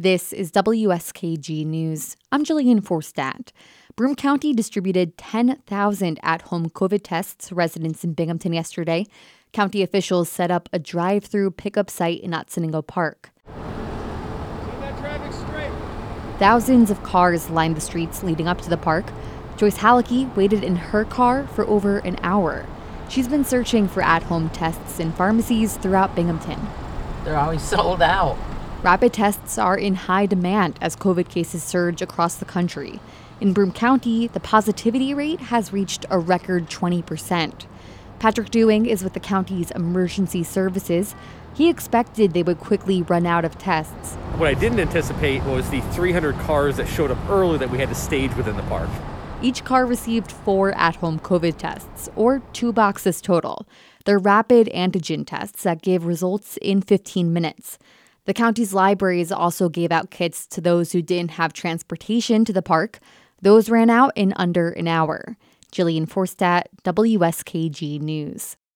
This is WSKG News. I'm Jillian Forstadt. Broome County distributed 10,000 at home COVID tests to residents in Binghamton yesterday. County officials set up a drive through pickup site in Otsiningo Park. Thousands of cars lined the streets leading up to the park. Joyce Halicki waited in her car for over an hour. She's been searching for at home tests in pharmacies throughout Binghamton. They're always sold out. Rapid tests are in high demand as COVID cases surge across the country. In Broome County, the positivity rate has reached a record 20%. Patrick Dewing is with the county's emergency services. He expected they would quickly run out of tests. What I didn't anticipate was the 300 cars that showed up early that we had to stage within the park. Each car received four at home COVID tests, or two boxes total. They're rapid antigen tests that give results in 15 minutes. The county's libraries also gave out kits to those who didn't have transportation to the park. Those ran out in under an hour. Jillian Forstadt, WSKG News.